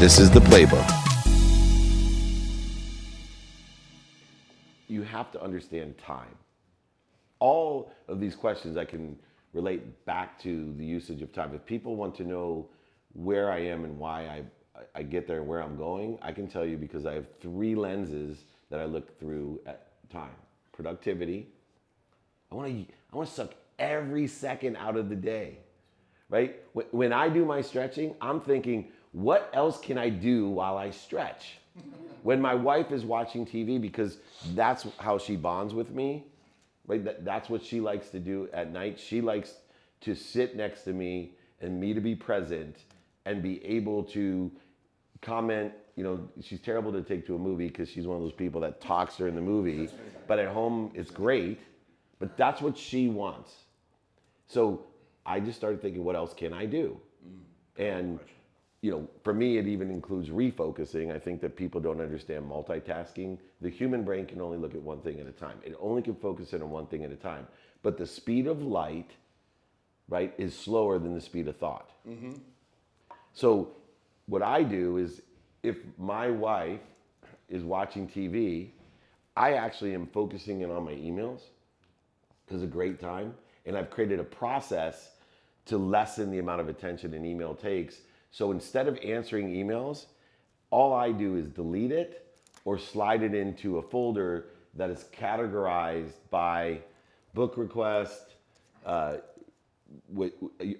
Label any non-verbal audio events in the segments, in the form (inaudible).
This is the playbook. You have to understand time. All of these questions I can relate back to the usage of time. If people want to know where I am and why I, I get there and where I'm going, I can tell you because I have three lenses that I look through at time. Productivity. I want to I want to suck every second out of the day. Right? When I do my stretching, I'm thinking, what else can I do while I stretch? (laughs) when my wife is watching TV because that's how she bonds with me, right? That, that's what she likes to do at night. She likes to sit next to me and me to be present and be able to comment. You know, she's terrible to take to a movie because she's one of those people that talks during the movie, but at home it's great. But that's what she wants. So I just started thinking, what else can I do? Mm. And you know, for me, it even includes refocusing. I think that people don't understand multitasking. The human brain can only look at one thing at a time. It only can focus in on one thing at a time. But the speed of light, right, is slower than the speed of thought. Mm-hmm. So what I do is if my wife is watching TV, I actually am focusing in on my emails because a great time. And I've created a process to lessen the amount of attention an email takes. So instead of answering emails, all I do is delete it or slide it into a folder that is categorized by book request. Uh,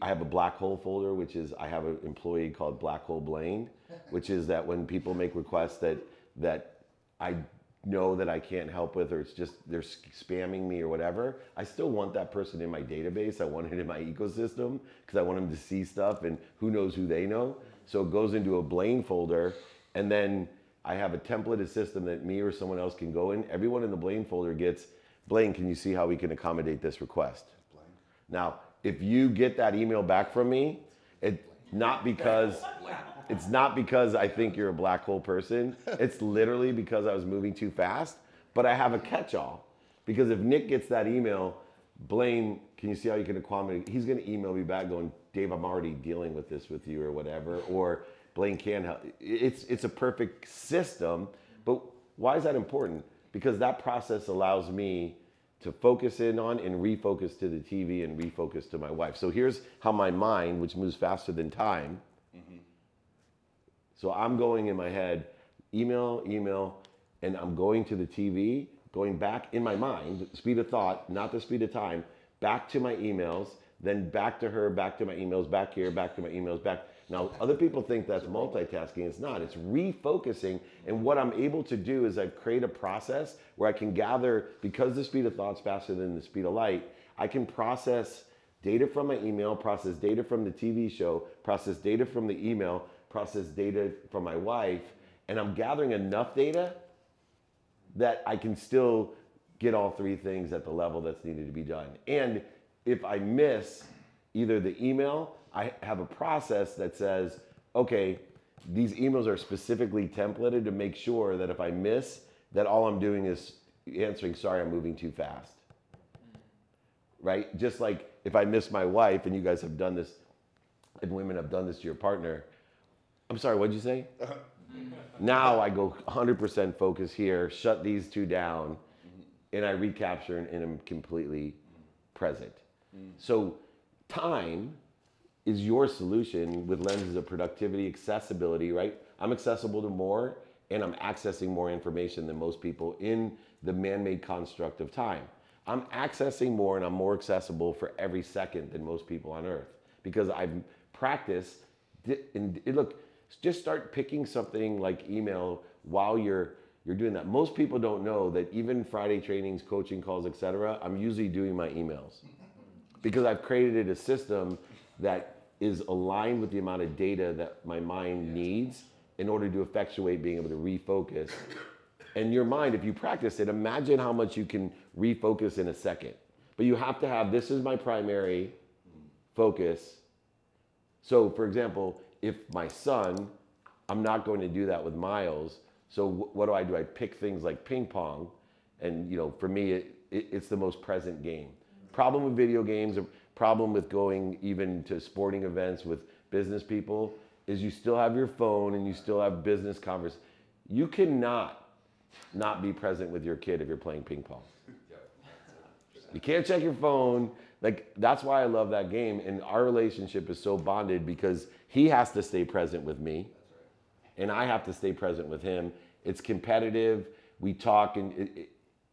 I have a black hole folder, which is I have an employee called Black Hole Blaine, which is that when people make requests that that I know that I can't help with, or it's just they're spamming me or whatever, I still want that person in my database. I want it in my ecosystem because I want them to see stuff, and who knows who they know. So it goes into a Blaine folder, and then I have a templated system that me or someone else can go in. Everyone in the Blaine folder gets Blaine. Can you see how we can accommodate this request? Now, if you get that email back from me, it not because it's not because I think you're a black hole person. (laughs) It's literally because I was moving too fast. But I have a catch-all because if Nick gets that email, Blaine, can you see how you can accommodate? He's going to email me back going, Dave, I'm already dealing with this with you or whatever. Or Blaine can help. It's it's a perfect system. But why is that important? Because that process allows me to focus in on and refocus to the TV and refocus to my wife. So here's how my mind, which moves faster than time, so I'm going in my head, email, email, and I'm going to the TV, going back in my mind, speed of thought, not the speed of time, back to my emails, then back to her, back to my emails, back here, back to my emails, back. Now, other people think that's multitasking. It's not. It's refocusing. And what I'm able to do is I create a process where I can gather, because the speed of thought's faster than the speed of light, I can process data from my email, process data from the TV show, process data from the email, process data from my wife, and I'm gathering enough data that I can still get all three things at the level that's needed to be done. And if I miss either the email, I have a process that says, okay, these emails are specifically templated to make sure that if I miss, that all I'm doing is answering, sorry, I'm moving too fast. Mm-hmm. Right? Just like if I miss my wife, and you guys have done this, and women have done this to your partner, I'm sorry, what'd you say? Uh-huh. now I go 100% focus here, shut these two down, and I recapture and, and am completely present. Mm-hmm. So time is your solution with lenses of productivity, accessibility, right? I'm accessible to more and I'm accessing more information than most people in the man-made construct of time. I'm accessing more and I'm more accessible for every second than most people on earth because I've practiced and look, just start picking something like email while you're you're doing that. Most people don't know that even Friday trainings, coaching calls, etc. I'm usually doing my emails because I've created a system that is aligned with the amount of data that my mind needs in order to effectuate being able to refocus. And your mind, if you practice it, imagine how much you can refocus in a second. But you have to have this is my primary focus. So, for example, if my son, I'm not going to do that with Miles. So, wh- what do I do? I pick things like ping pong, and you know, for me, it, it, it's the most present game. Problem with video games, a problem with going even to sporting events with business people is you still have your phone and you still have business converse. You cannot not be present with your kid if you're playing ping pong. You can't check your phone. Like that's why I love that game. And our relationship is so bonded because he has to stay present with me, and I have to stay present with him. It's competitive. We talk and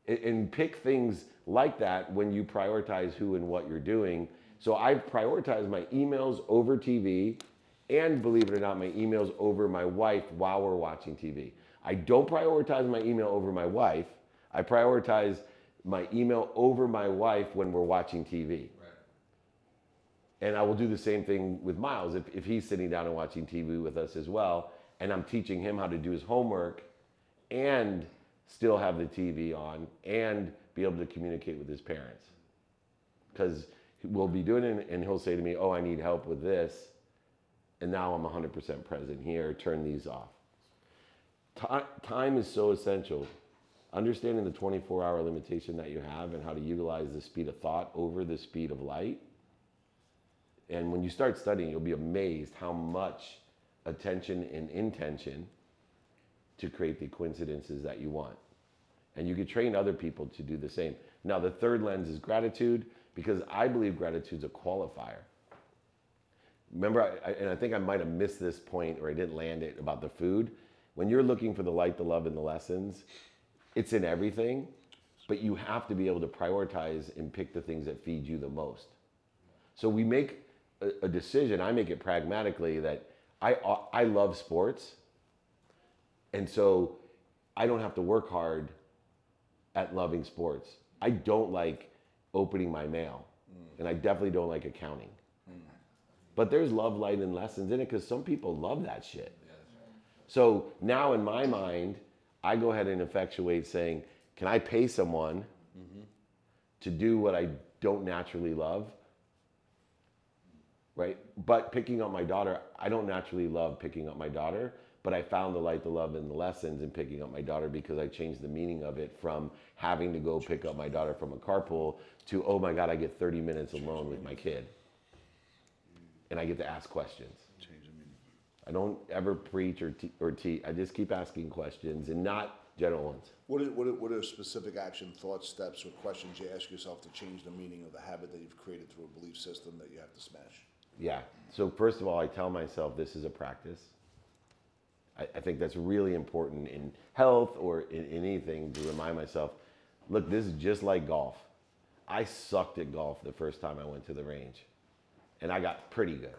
and pick things like that when you prioritize who and what you're doing. So I prioritize my emails over TV, and believe it or not, my emails over my wife while we're watching TV. I don't prioritize my email over my wife. I prioritize my email over my wife when we're watching TV. And I will do the same thing with Miles if, if he's sitting down and watching TV with us as well. And I'm teaching him how to do his homework and still have the TV on and be able to communicate with his parents. Because we'll be doing it and he'll say to me, Oh, I need help with this. And now I'm 100% present here, turn these off. Time is so essential understanding the 24 hour limitation that you have and how to utilize the speed of thought over the speed of light. And when you start studying, you'll be amazed how much attention and intention to create the coincidences that you want. And you can train other people to do the same. Now, the third lens is gratitude because I believe gratitude is a qualifier. Remember, I, and I think I might have missed this point or I didn't land it about the food. When you're looking for the light, the love, and the lessons, it's in everything, but you have to be able to prioritize and pick the things that feed you the most. So we make a, a decision. I make it pragmatically that I I love sports, and so I don't have to work hard at loving sports. I don't like opening my mail, mm. and I definitely don't like accounting. Mm. But there's love, light, and lessons in it because some people love that shit. Yeah, right. So now in my mind, I go ahead and effectuate saying, can I pay someone mm-hmm. to do what I don't naturally love? Right? But picking up my daughter, I don't naturally love picking up my daughter, but I found the light, the love, and the lessons in picking up my daughter because I changed the meaning of it from having to go pick up my daughter from a carpool to, oh my God, I get 30 minutes alone with my kid. And I get to ask questions. I don't ever preach or, te- or teach. I just keep asking questions and not general ones. What are, what, are, what are specific action, thoughts, steps, or questions you ask yourself to change the meaning of the habit that you've created through a belief system that you have to smash? Yeah. So, first of all, I tell myself this is a practice. I, I think that's really important in health or in, in anything to remind myself look, this is just like golf. I sucked at golf the first time I went to the range, and I got pretty good,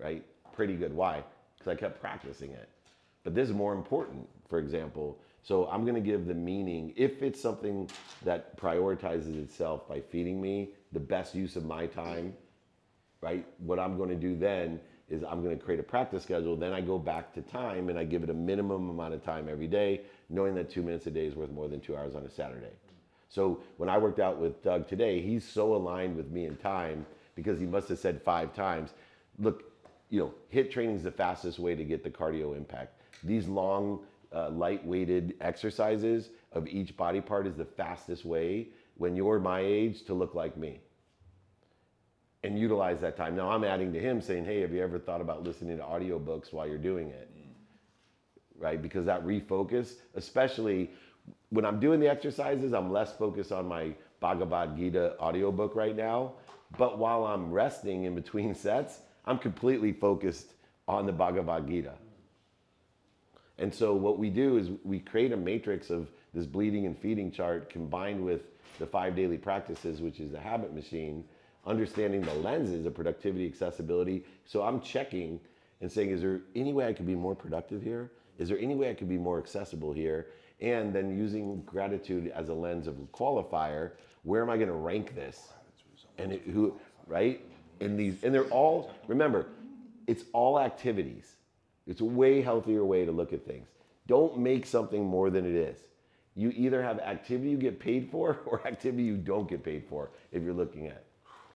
right? Pretty good. Why? because I kept practicing it. But this is more important, for example. So I'm going to give the meaning, if it's something that prioritizes itself by feeding me the best use of my time, right? What I'm going to do then is I'm going to create a practice schedule. Then I go back to time and I give it a minimum amount of time every day, knowing that two minutes a day is worth more than two hours on a Saturday. So when I worked out with Doug today, he's so aligned with me in time because he must have said five times, look, you know, HIIT training is the fastest way to get the cardio impact. These long, uh, light-weighted exercises of each body part is the fastest way when you're my age to look like me and utilize that time. Now I'm adding to him saying, hey, have you ever thought about listening to audiobooks while you're doing it? Right? Because that refocus, especially when I'm doing the exercises, I'm less focused on my Bhagavad Gita audiobook right now. But while I'm resting in between sets, I'm completely focused on the Bhagavad Gita. And so what we do is we create a matrix of this bleeding and feeding chart combined with the five daily practices, which is the habit machine, understanding the lenses of productivity, accessibility. So I'm checking and saying, is there any way I could be more productive here? Is there any way I could be more accessible here? And then using gratitude as a lens of qualifier, where am I going to rank this? And it, who, right? And these, and they're all, remember, it's all activities. It's a way healthier way to look at things. Don't make something more than it is. You either have activity you get paid for (laughs) or activity you don't get paid for if you're looking at.